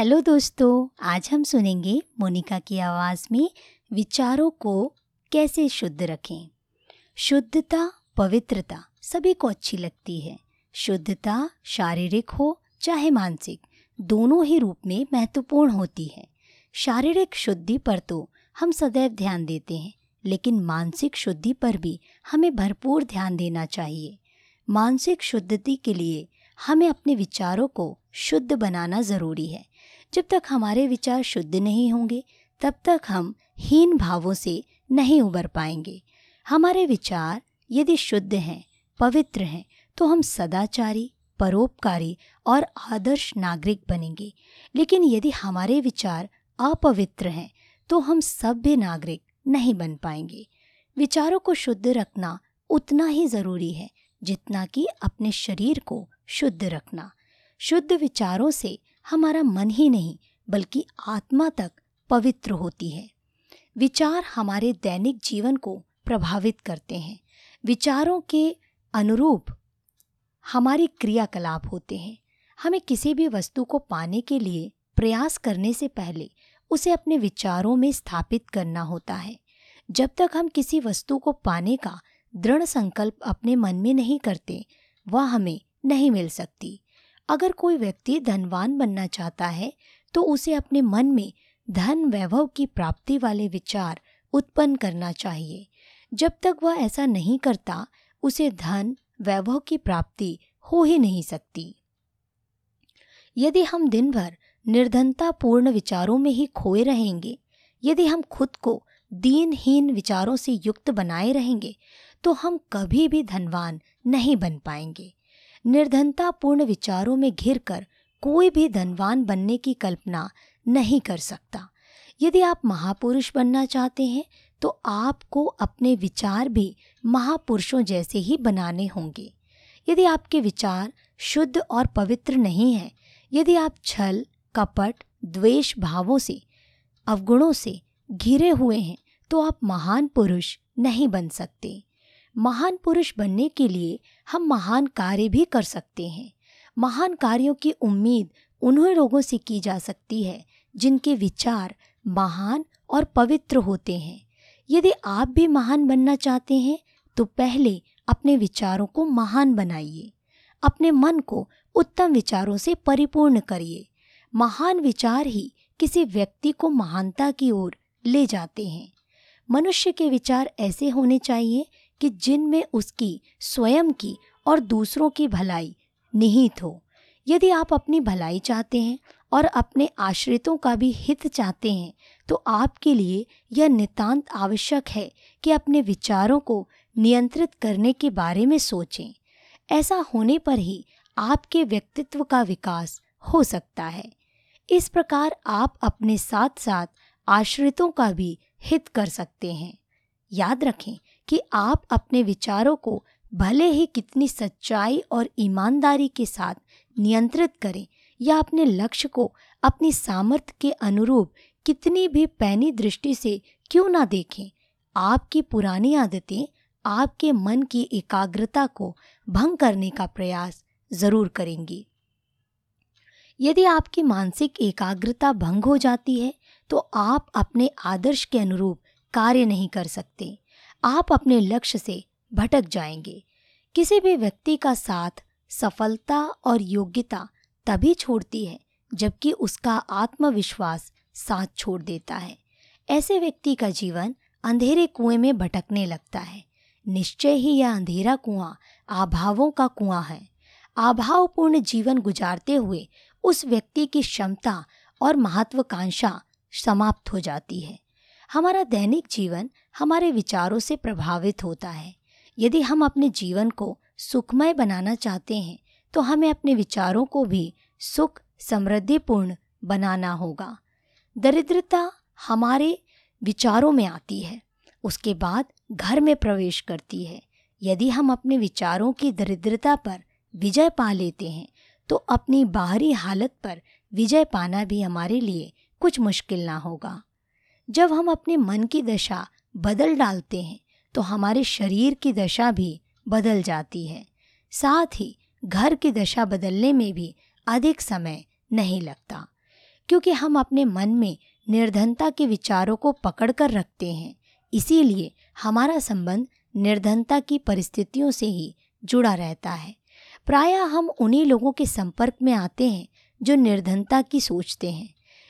Hello दोस्तों, आज हम सुनेंगे मोनिका की आवाज़ में विचारों को कैसे शुद्ध रखें। शुद्धता, पवित्रता सभी को अच्छी लगती है। शुद्धता शारीरिक हो चाहे मानसिक, दोनों ही रूप में महत्वपूर्ण होती है। शारीरिक शुद्धि पर तो हम सदैव ध्यान देते हैं, लेकिन मानसिक शुद्धि पर भी हमें भरपूर ध्यान देना चाहिए। मानसिक शुद्धि के लिए हमें अपने विचारों को शुद्ध बनाना ज़रूरी है। जब तक हमारे विचार शुद्ध नहीं होंगे, तब तक हम हीन भावों से नहीं उबर पाएँगे। हमारे विचार यदि शुद्ध हैं, पवित्र हैं तो हम सदाचारी, परोपकारी और आदर्श नागरिक बनेंगे। लेकिन यदि हमारे विचार अपवित्र हैं तो हम सभ्य नागरिक नहीं बन पाएँगे। विचारों को शुद्ध रखना उतना ही ज़रूरी है, जितना कि अपने शरीर को शुद्ध रखना। शुद्ध विचारों से हमारा मन ही नहीं, बल्कि आत्मा तक पवित्र होती है। विचार हमारे दैनिक जीवन को प्रभावित करते हैं। विचारों के अनुरूप हमारे क्रियाकलाप होते हैं। हमें किसी भी वस्तु को पाने के लिए प्रयास करने से पहले उसे अपने विचारों में स्थापित करना होता है। जब तक हम किसी वस्तु को पाने का दृढ़ संकल्प अपने मन में नहीं करते, वह हमें नहीं मिल सकती। अगर कोई व्यक्ति धनवान बनना चाहता है तो उसे अपने मन में धन वैभव की प्राप्ति वाले विचार उत्पन्न करना चाहिए। जब तक वह ऐसा नहीं करता, उसे धन वैभव की प्राप्ति हो ही नहीं सकती। यदि हम दिन भर निर्धनतापूर्ण विचारों में ही खोए रहेंगे, यदि हम खुद को दीनहीन विचारों से युक्त बनाए रहेंगे तो हम कभी भी धनवान नहीं बन पाएँगे। निर्धनतापूर्ण विचारों में घिरकर कोई भी धनवान बनने की कल्पना नहीं कर सकता। यदि आप महापुरुष बनना चाहते हैं तो आपको अपने विचार भी महापुरुषों जैसे ही बनाने होंगे। यदि आपके विचार शुद्ध और पवित्र नहीं हैं, यदि आप छल, कपट, द्वेष भावों से, अवगुणों से घिरे हुए हैं तो आप महान पुरुष नहीं बन सकते। महान पुरुष बनने के लिए हम महान कार्य भी कर सकते हैं। महान कार्यों की उम्मीद उन्हीं लोगों से की जा सकती है, जिनके विचार महान और पवित्र होते हैं। यदि आप भी महान बनना चाहते हैं तो पहले अपने विचारों को महान बनाइए। अपने मन को उत्तम विचारों से परिपूर्ण करिए। महान विचार ही किसी व्यक्ति को महानता की ओर ले जाते हैं। मनुष्य के विचार ऐसे होने चाहिए कि जिनमें उसकी, स्वयं की और दूसरों की भलाई निहित हो। यदि आप अपनी भलाई चाहते हैं और अपने आश्रितों का भी हित चाहते हैं तो आपके लिए यह नितांत आवश्यक है कि अपने विचारों को नियंत्रित करने के बारे में सोचें। ऐसा होने पर ही आपके व्यक्तित्व का विकास हो सकता है। इस प्रकार आप अपने साथ साथ आश्रितों का भी हित कर सकते हैं। याद रखें कि आप अपने विचारों को भले ही कितनी सच्चाई और ईमानदारी के साथ नियंत्रित करें या अपने लक्ष्य को अपनी सामर्थ्य के अनुरूप कितनी भी पैनी दृष्टि से क्यों ना देखें, आपकी पुरानी आदतें आपके मन की एकाग्रता को भंग करने का प्रयास ज़रूर करेंगी। यदि आपकी मानसिक एकाग्रता भंग हो जाती है तो आप अपने आदर्श के अनुरूप कार्य नहीं कर सकते। आप अपने लक्ष्य से भटक जाएँगे। किसी भी व्यक्ति का साथ सफलता और योग्यता तभी छोड़ती है, जबकि उसका आत्मविश्वास साथ छोड़ देता है। ऐसे व्यक्ति का जीवन अंधेरे कुएँ में भटकने लगता है। निश्चय ही यह अंधेरा कुआँ आभावों का कुआँ है। आभावपूर्ण जीवन गुजारते हुए उस व्यक्ति की क्षमता और महत्वाकांक्षा समाप्त हो जाती है। हमारा दैनिक जीवन हमारे विचारों से प्रभावित होता है। यदि हम अपने जीवन को सुखमय बनाना चाहते हैं तो हमें अपने विचारों को भी सुख, समृद्धिपूर्ण बनाना होगा। दरिद्रता हमारे विचारों में आती है, उसके बाद घर में प्रवेश करती है। यदि हम अपने विचारों की दरिद्रता पर विजय पा लेते हैं तो अपनी बाहरी हालत पर विजय पाना भी हमारे लिए कुछ मुश्किल ना होगा। जब हम अपने मन की दशा बदल डालते हैं तो हमारे शरीर की दशा भी बदल जाती है। साथ ही, घर की दशा बदलने में भी अधिक समय नहीं लगता, क्योंकि हम अपने मन में निर्धनता के विचारों को पकड़ कर रखते हैं। इसीलिए हमारा संबंध निर्धनता की परिस्थितियों से ही जुड़ा रहता है। प्रायः हम उन्हीं लोगों के संपर्क में आते हैं, जो निर्धनता की सोचते हैं,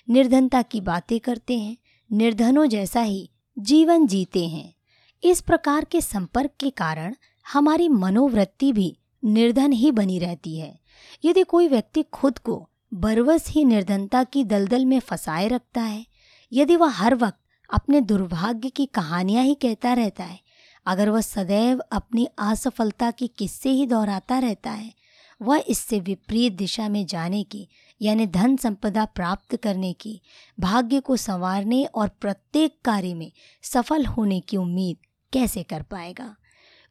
निर्धनता की बातें करते हैं निर्धनों जैसा ही जीवन जीते हैं। इस प्रकार के संपर्क के कारण हमारी मनोवृत्ति भी निर्धन ही बनी रहती है। यदि कोई व्यक्ति खुद को बरवस ही निर्धनता की दलदल में फंसाए रखता है, यदि वह हर वक्त अपने दुर्भाग्य की कहानियाँ ही कहता रहता है, अगर वह सदैव अपनी असफलता के किस्से ही दोहराता रहता है, वह इससे विपरीत दिशा में जाने की यानी धन संपदा प्राप्त करने की, भाग्य को संवारने और प्रत्येक कार्य में सफल होने की उम्मीद कैसे कर पाएगा?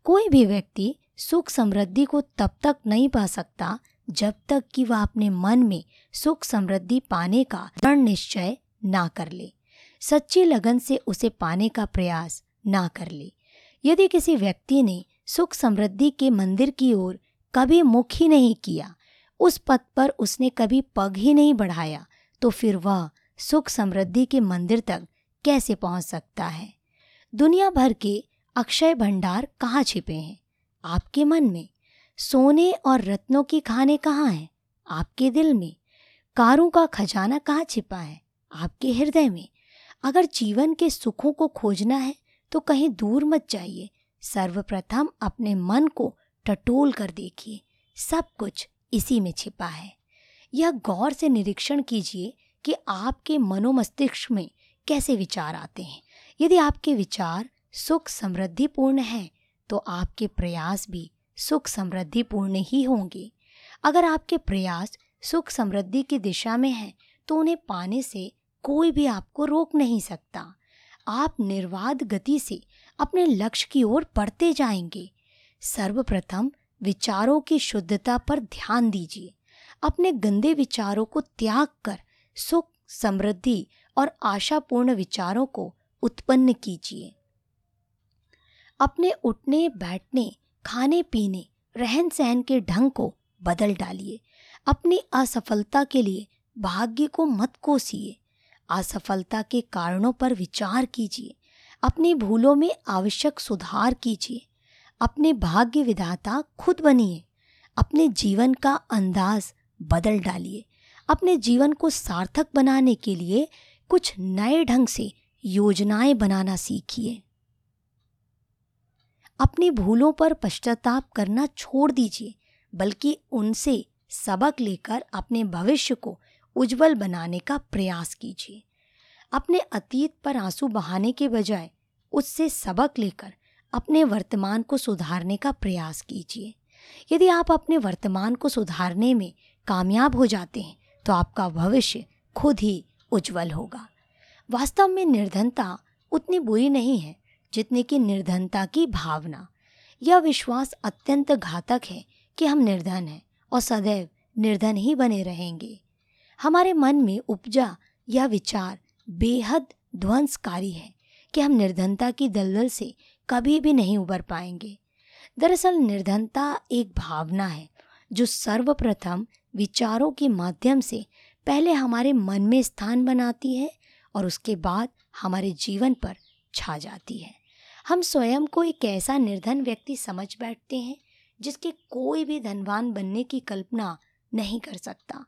कोई भी व्यक्ति सुख समृद्धि को तब तक नहीं पा सकता जब तक कि वह अपने मन में सुख समृद्धि पाने का दृढ़ निश्चय ना कर ले। सच्ची लगन से उसे पाने का प्रयास ना कर ले। यदि किसी व्यक्ति ने सुख समृद्धि के मंदिर की ओर कभी मुख ही नहीं किया उस पथ पर उसने कभी पग ही नहीं बढ़ाया तो फिर वह सुख समृद्धि के मंदिर तक कैसे पहुँच सकता है? दुनिया भर के अक्षय भंडार कहाँ छिपे हैं? आपके मन में? सोने और रत्नों की खाने कहाँ हैं? आपके दिल में? कारों का खजाना कहाँ छिपा है? आपके हृदय में? अगर जीवन के सुखों को खोजना है तो कहीं दूर मत जाइए। सर्वप्रथम अपने मन को टटोल कर देखिए। सब कुछ इसी में छिपा है। यह गौर से निरीक्षण कीजिए कि आपके मनोमस्तिष्क में कैसे विचार आते हैं। यदि आपके विचार सुख समृद्धिपूर्ण हैं तो आपके प्रयास भी सुख समृद्धिपूर्ण ही होंगे। अगर आपके प्रयास सुख समृद्धि की दिशा में हैं तो उन्हें पाने से कोई भी आपको रोक नहीं सकता। आप निर्वाध गति से अपने लक्ष्य की ओर बढ़ते जाएँगे। सर्वप्रथम विचारों की शुद्धता पर ध्यान दीजिए। अपने गंदे विचारों को त्याग कर सुख, समृद्धि और आशापूर्ण विचारों को उत्पन्न कीजिए। अपने उठने, बैठने, खाने, पीने रहन सहन के ढंग को बदल डालिए। अपनी असफलता के लिए भाग्य को मत कोसिए। असफलता के कारणों पर विचार कीजिए। अपनी भूलों में आवश्यक सुधार कीजिए। अपने भाग्य विधाता खुद बनिए। अपने जीवन का अंदाज बदल डालिए। अपने जीवन को सार्थक बनाने के लिए कुछ नए ढंग से योजनाएँ बनाना सीखिए। अपनी भूलों पर पश्चाताप करना छोड़ दीजिए, बल्कि उनसे सबक लेकर अपने भविष्य को उज्जवल बनाने का प्रयास कीजिए। अपने अतीत पर आँसू बहाने के बजाय उससे सबक लेकर अपने वर्तमान को सुधारने का प्रयास कीजिए। यदि आप अपने वर्तमान को सुधारने में कामयाब हो जाते हैं तो आपका भविष्य खुद ही उज्जवल होगा। वास्तव में निर्धनता उतनी बुरी नहीं है, जितने की निर्धनता की भावना। यह विश्वास अत्यंत घातक है कि हम निर्धन हैं और सदैव निर्धन ही बने रहेंगे। हमारे मन में उपजा यह विचार बेहद ध्वंसकारी है कि हम निर्धनता की दलदल से कभी भी नहीं उबर पाएँगे। दरअसल निर्धनता एक भावना है, जो सर्वप्रथम विचारों के माध्यम से पहले हमारे मन में स्थान बनाती है और उसके बाद हमारे जीवन पर छा जाती है। हम स्वयं को एक ऐसा निर्धन व्यक्ति समझ बैठते हैं, जिसके कोई भी धनवान बनने की कल्पना नहीं कर सकता।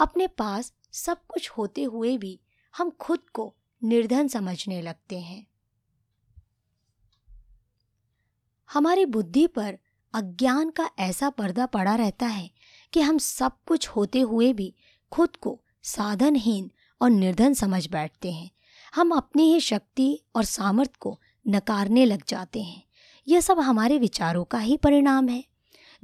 अपने पास सब कुछ होते हुए भी हम खुद को निर्धन समझने लगते हैं। हमारी बुद्धि पर अज्ञान का ऐसा पर्दा पड़ा रहता है कि हम सब कुछ होते हुए भी खुद को साधनहीन और निर्धन समझ बैठते हैं। हम अपनी ही शक्ति और सामर्थ्य को नकारने लग जाते हैं। यह सब हमारे विचारों का ही परिणाम है।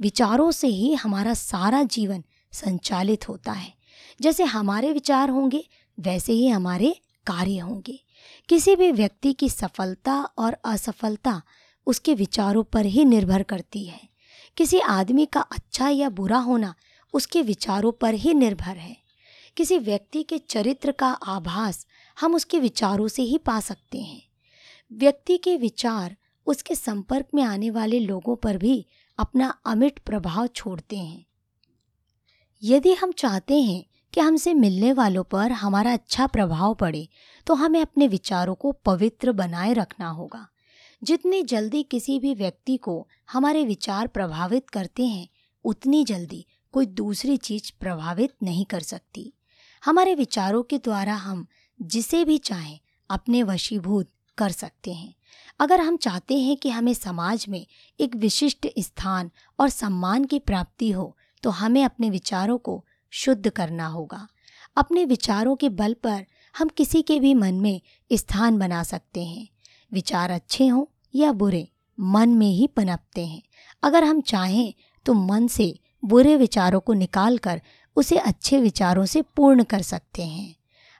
विचारों से ही हमारा सारा जीवन संचालित होता है। जैसे हमारे विचार होंगे, वैसे ही हमारे कार्य होंगे। किसी भी व्यक्ति की सफलता और असफलता उसके विचारों पर ही निर्भर करती है। किसी आदमी का अच्छा या बुरा होना उसके विचारों पर ही निर्भर है। किसी व्यक्ति के चरित्र का आभास हम उसके विचारों से ही पा सकते हैं। व्यक्ति के विचार उसके संपर्क में आने वाले लोगों पर भी अपना अमिट प्रभाव छोड़ते हैं। यदि हम चाहते हैं कि हमसे मिलने वालों पर हमारा अच्छा प्रभाव पड़े तो हमें अपने विचारों को पवित्र बनाए रखना होगा। जितनी जल्दी किसी भी व्यक्ति को हमारे विचार प्रभावित करते हैं, उतनी जल्दी कोई दूसरी चीज़ प्रभावित नहीं कर सकती। हमारे विचारों के द्वारा हम जिसे भी चाहें अपने वशीभूत कर सकते हैं। अगर हम चाहते हैं कि हमें समाज में एक विशिष्ट स्थान और सम्मान की प्राप्ति हो तो हमें अपने विचारों को शुद्ध करना होगा। अपने विचारों के बल पर हम किसी के भी मन में स्थान बना सकते हैं। विचार अच्छे हों या बुरे, मन में ही पनपते हैं। अगर हम चाहें तो मन से बुरे विचारों को निकाल कर उसे अच्छे विचारों से पूर्ण कर सकते हैं।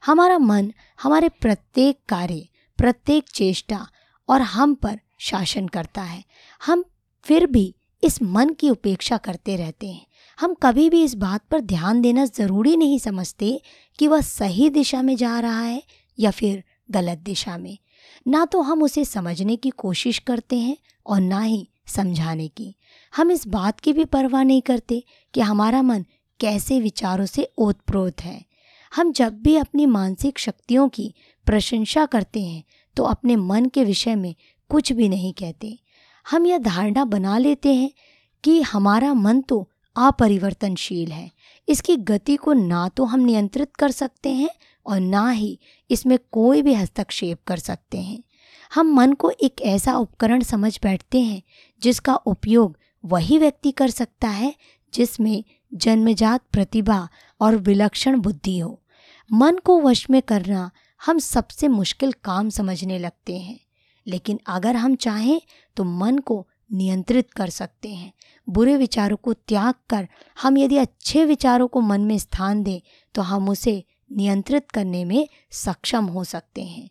हमारा मन हमारे प्रत्येक कार्य, प्रत्येक चेष्टा और हम पर शासन करता है। हम फिर भी इस मन की उपेक्षा करते रहते हैं। हम कभी भी इस बात पर ध्यान देना ज़रूरी नहीं समझते कि वह सही दिशा में जा रहा है या फिर गलत दिशा में। ना तो हम उसे समझने की कोशिश करते हैं और ना ही समझाने की। हम इस बात की भी परवाह नहीं करते कि हमारा मन कैसे विचारों से ओतप्रोत है। हम जब भी अपनी मानसिक शक्तियों की प्रशंसा करते हैं तो अपने मन के विषय में कुछ भी नहीं कहते। हम यह धारणा बना लेते हैं कि हमारा मन तो अपरिवर्तनशील है। इसकी गति को ना तो हम नियंत्रित कर सकते हैं और ना ही इसमें कोई भी हस्तक्षेप कर सकते हैं। हम मन को एक ऐसा उपकरण समझ बैठते हैं, जिसका उपयोग वही व्यक्ति कर सकता है, जिसमें जन्मजात प्रतिभा और विलक्षण बुद्धि हो। मन को वश में करना हम सबसे मुश्किल काम समझने लगते हैं, लेकिन अगर हम चाहें तो मन को नियंत्रित कर सकते हैं। बुरे विचारों को त्याग कर हम यदि अच्छे विचारों को मन में स्थान दें तो हम उसे नियंत्रित करने में सक्षम हो सकते हैं।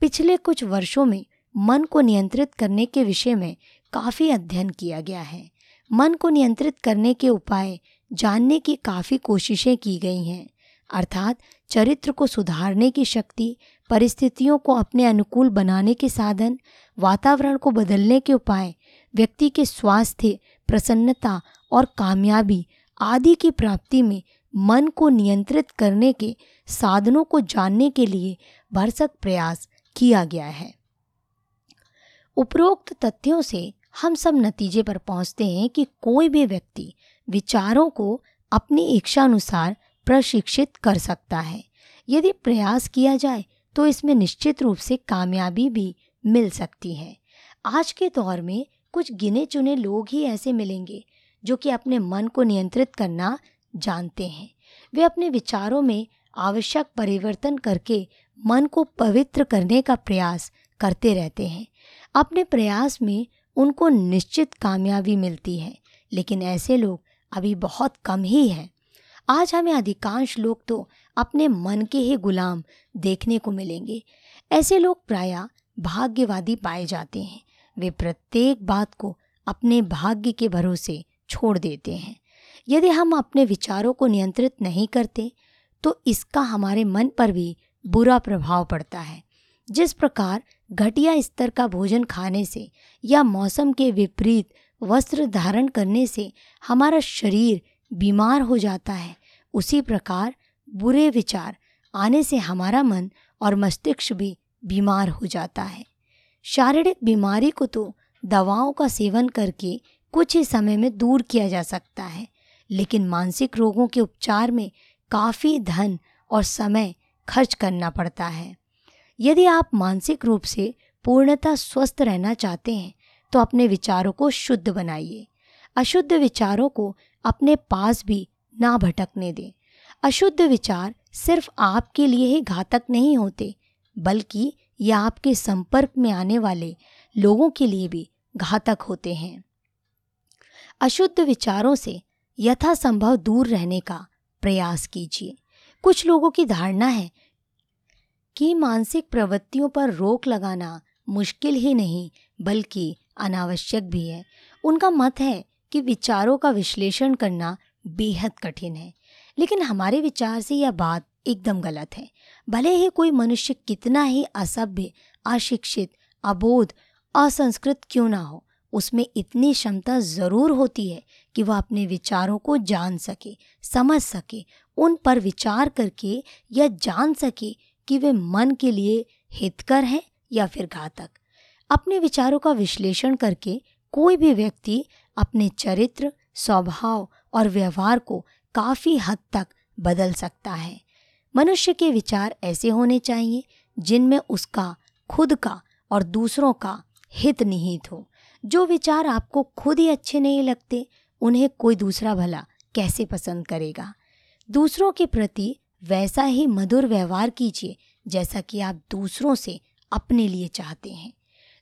पिछले कुछ वर्षों में मन को नियंत्रित करने के विषय में काफ़ी अध्ययन किया गया है। मन को नियंत्रित करने के उपाय जानने की काफ़ी कोशिशें की गई हैं, अर्थात चरित्र को सुधारने की शक्ति, परिस्थितियों को अपने अनुकूल बनाने के साधन, वातावरण को बदलने के उपाय, व्यक्ति के स्वास्थ्य, प्रसन्नता और कामयाबी आदि की प्राप्ति में मन को नियंत्रित करने के साधनों को जानने के लिए भरसक प्रयास किया गया है। उपरोक्त तथ्यों से हम सब नतीजे पर पहुँचते हैं कि कोई भी व्यक्ति विचारों को अपनी इच्छानुसार प्रशिक्षित कर सकता है। यदि प्रयास किया जाए तो इसमें निश्चित रूप से कामयाबी भी मिल सकती है। आज के दौर में कुछ गिने चुने लोग ही ऐसे मिलेंगे, जो कि अपने मन को नियंत्रित करना जानते हैं। वे अपने विचारों में आवश्यक परिवर्तन करके मन को पवित्र करने का प्रयास करते रहते हैं। अपने प्रयास में उनको निश्चित कामयाबी मिलती है, लेकिन ऐसे लोग अभी बहुत कम ही हैं। आज हमें अधिकांश लोग तो अपने मन के ही गुलाम देखने को मिलेंगे। ऐसे लोग प्राय भाग्यवादी पाए जाते हैं। वे प्रत्येक बात को अपने भाग्य के भरोसे छोड़ देते हैं। यदि हम अपने विचारों को नियंत्रित नहीं करते तो इसका हमारे मन पर भी बुरा प्रभाव पड़ता है। जिस प्रकार घटिया स्तर का भोजन खाने से या मौसम के विपरीत वस्त्र धारण करने से हमारा शरीर बीमार हो जाता है, उसी प्रकार बुरे विचार आने से हमारा मन और मस्तिष्क भी बीमार हो जाता है। शारीरिक बीमारी को तो दवाओं का सेवन करके कुछ ही समय में दूर किया जा सकता है। लेकिन मानसिक रोगों के उपचार में काफ़ी धन और समय खर्च करना पड़ता है। यदि आप मानसिक रूप से पूर्णतः स्वस्थ रहना चाहते हैं तो अपने विचारों को शुद्ध बनाइए। अशुद्ध विचारों को अपने पास भी ना भटकने दें। अशुद्ध विचार सिर्फ़ आपके लिए ही घातक नहीं होते, बल्कि ये आपके संपर्क में आने वाले लोगों के लिए भी घातक होते हैं। अशुद्ध विचारों से यथासंभव दूर रहने का प्रयास कीजिए। कुछ लोगों की धारणा है कि मानसिक प्रवृत्तियों पर रोक लगाना मुश्किल ही नहीं, बल्कि अनावश्यक भी है। उनका मत है कि विचारों का विश्लेषण करना बेहद कठिन है। लेकिन हमारे विचार से यह बात एकदम गलत है। भले ही कोई मनुष्य कितना ही असभ्य, अशिक्षित, अबोध, असंस्कृत क्यों ना हो, उसमें इतनी क्षमता ज़रूर होती है कि वह अपने विचारों को जान सके, समझ सके, उन पर विचार करके यह जान सके कि वे मन के लिए हितकर हैं या फिर घातक। अपने विचारों का विश्लेषण करके कोई भी व्यक्ति अपने चरित्र, स्वभाव और व्यवहार को काफ़ी हद तक बदल सकता है। मनुष्य के विचार ऐसे होने चाहिए, जिनमें उसका, खुद का और दूसरों का हित निहित हो। जो विचार आपको खुद ही अच्छे नहीं लगते उन्हें कोई दूसरा भला कैसे पसंद करेगा? दूसरों के प्रति वैसा ही मधुर व्यवहार कीजिए जैसा कि आप दूसरों से अपने लिए चाहते हैं।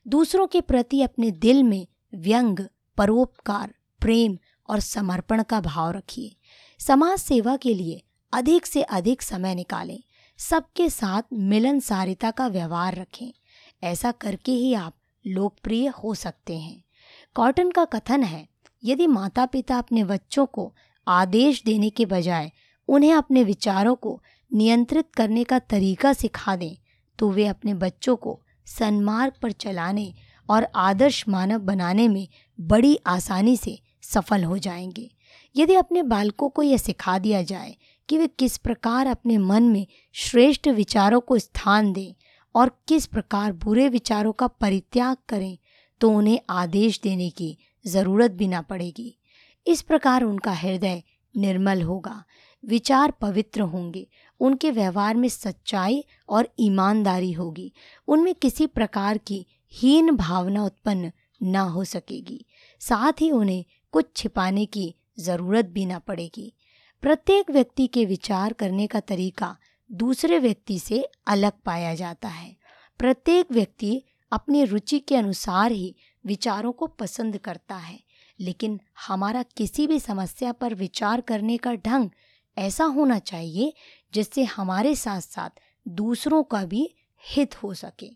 दूसरों के प्रति अपने दिल में व्यंग, परोपकार, प्रेम और समर्पण का भाव रखिए। समाज सेवा के लिए अधिक से अधिक समय निकालें। सबके साथ मिलनसारिता का व्यवहार रखें। ऐसा करके ही आप लोकप्रिय हो सकते हैं। कॉटन का कथन है यदि माता पिता अपने बच्चों को आदेश देने के बजाय उन्हें अपने विचारों को नियंत्रित करने का तरीका सिखा दें तो वे अपने बच्चों को सन्मार्ग पर चलाने और आदर्श मानव बनाने में बड़ी आसानी से सफल हो जाएँगे। यदि अपने बालकों को यह सिखा दिया जाए कि वे किस प्रकार अपने मन में श्रेष्ठ विचारों को स्थान दें और किस प्रकार बुरे विचारों का परित्याग करें तो उन्हें आदेश देने की ज़रूरत भी ना पड़ेगी। इस प्रकार उनका हृदय निर्मल होगा। विचार पवित्र होंगे। उनके व्यवहार में सच्चाई और ईमानदारी होगी। उनमें किसी प्रकार की हीन भावना उत्पन्न ना हो सकेगी। साथ ही उन्हें कुछ छिपाने की ज़रूरत भी ना पड़ेगी। प्रत्येक व्यक्ति के विचार करने का तरीका दूसरे व्यक्ति से अलग पाया जाता है। प्रत्येक व्यक्ति अपनी रुचि के अनुसार ही विचारों को पसंद करता है, लेकिन हमारा किसी भी समस्या पर विचार करने का ढंग ऐसा होना चाहिए जिससे हमारे साथ साथ दूसरों का भी हित हो सके।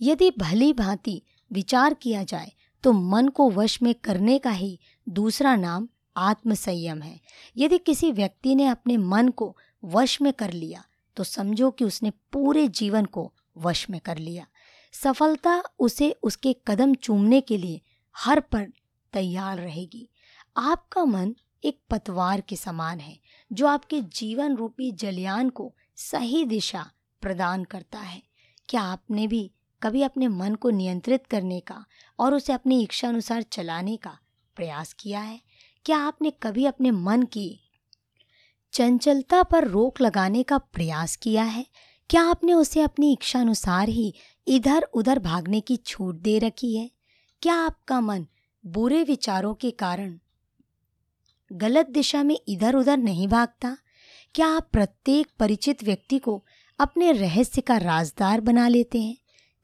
यदि भली भांति विचार किया जाए तो मन को वश में करने का ही दूसरा नाम आत्मसंयम है। यदि किसी व्यक्ति ने अपने मन को वश में कर लिया तो समझो कि उसने पूरे जीवन को वश में कर लिया। सफलता उसे उसके कदम चूमने के लिए हर पर तैयार रहेगी। आपका मन एक पतवार के समान है, जो आपके जीवन रूपी जलयान को सही दिशा प्रदान करता है। क्या आपने भी कभी अपने मन को नियंत्रित करने का और उसे अपनी इच्छा अनुसार चलाने का प्रयास किया है? क्या आपने कभी अपने मन की चंचलता पर रोक लगाने का प्रयास किया है? क्या आपने उसे अपनी इच्छा अनुसार ही इधर उधर भागने की छूट दे रखी है। क्या आपका मन बुरे विचारों के कारण गलत दिशा में इधर उधर नहीं भागता? क्या आप प्रत्येक परिचित व्यक्ति को अपने रहस्य का राजदार बना लेते हैं?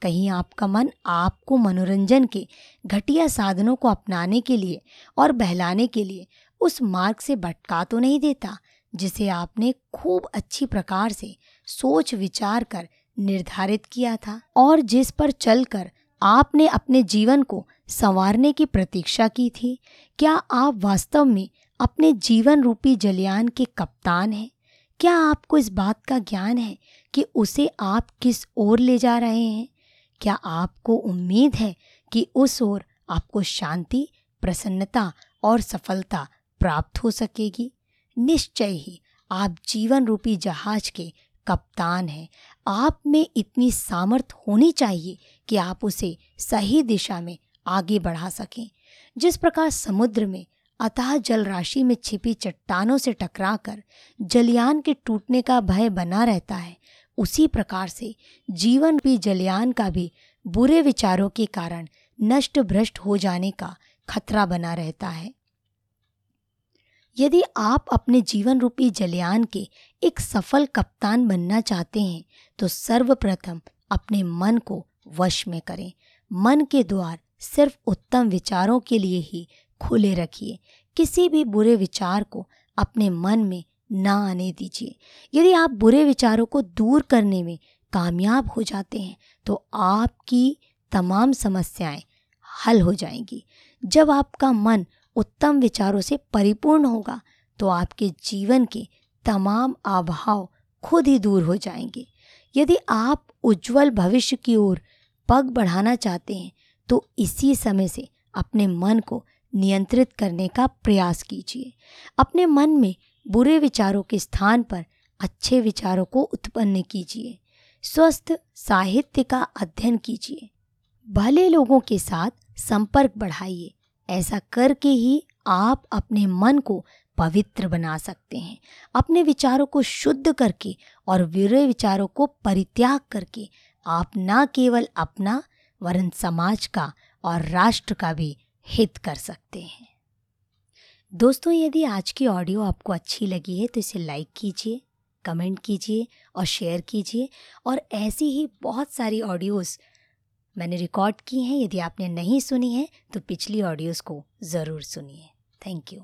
कहीं आपका मन आपको मनोरंजन के घटिया साधनों को अपनाने के लिए और बहलाने के लिए उस मार्ग से भटका तो नहीं देता, जिसे आपने खूब अच्छी प्रकार से सोच विचार कर निर्धारित किया था और जिस पर चलकर आपने अपने जीवन को संवारने की प्रतीक्षा की थी, क्या आप वास्तव में अपने जीवन रूपी जलयान के कप्तान हैं? क्या आपको इस बात का ज्ञान है कि उसे आप किस ओर ले जा रहे हैं? क्या आपको उम्मीद है कि उस ओर आपको शांति, प्रसन्नता और सफलता प्राप्त हो सकेगी? निश्चय ही आप जीवन रूपी जहाज़ के कप्तान है। आप में इतनी सामर्थ होनी चाहिए कि आप उसे सही दिशा में आगे बढ़ा सकें। जिस प्रकार समुद्र में अतः जल राशि में छिपी चट्टानों से टकराकर जलयान के टूटने का भय बना रहता है, उसी प्रकार से जीवन भी जलयान का भी बुरे विचारों के कारण नष्ट भ्रष्ट हो जाने का खतरा बना रहता है। यदि आप अपने जीवन रूपी जलयान के एक सफल कप्तान बनना चाहते हैं तो सर्वप्रथम अपने मन को वश में करें। मन के द्वार सिर्फ़ उत्तम विचारों के लिए ही खुले रखिए। किसी भी बुरे विचार को अपने मन में ना आने दीजिए। यदि आप बुरे विचारों को दूर करने में कामयाब हो जाते हैं तो आपकी तमाम समस्याएँ हल हो जाएँगी। जब आपका मन उत्तम विचारों से परिपूर्ण होगा तो आपके जीवन के तमाम अभाव खुद ही दूर हो जाएँगे। यदि आप उज्जवल भविष्य की ओर पग बढ़ाना चाहते हैं तो इसी समय से अपने मन को नियंत्रित करने का प्रयास कीजिए। अपने मन में बुरे विचारों के स्थान पर अच्छे विचारों को उत्पन्न कीजिए। स्वस्थ साहित्य का अध्ययन कीजिए। भले लोगों के साथ संपर्क बढ़ाइए। ऐसा करके ही आप अपने मन को पवित्र बना सकते हैं। अपने विचारों को शुद्ध करके और विरय विचारों को परित्याग करके आप न केवल अपना, वरन समाज का और राष्ट्र का भी हित कर सकते हैं। दोस्तों, यदि आज की ऑडियो आपको अच्छी लगी है तो इसे लाइक कीजिए, कमेंट कीजिए और शेयर कीजिए और ऐसी ही बहुत सारी ऑडियोज़ मैंने रिकॉर्ड की हैं, यदि आपने नहीं सुनी है तो पिछली ऑडियोज़ को ज़रूर सुनिए। Thank you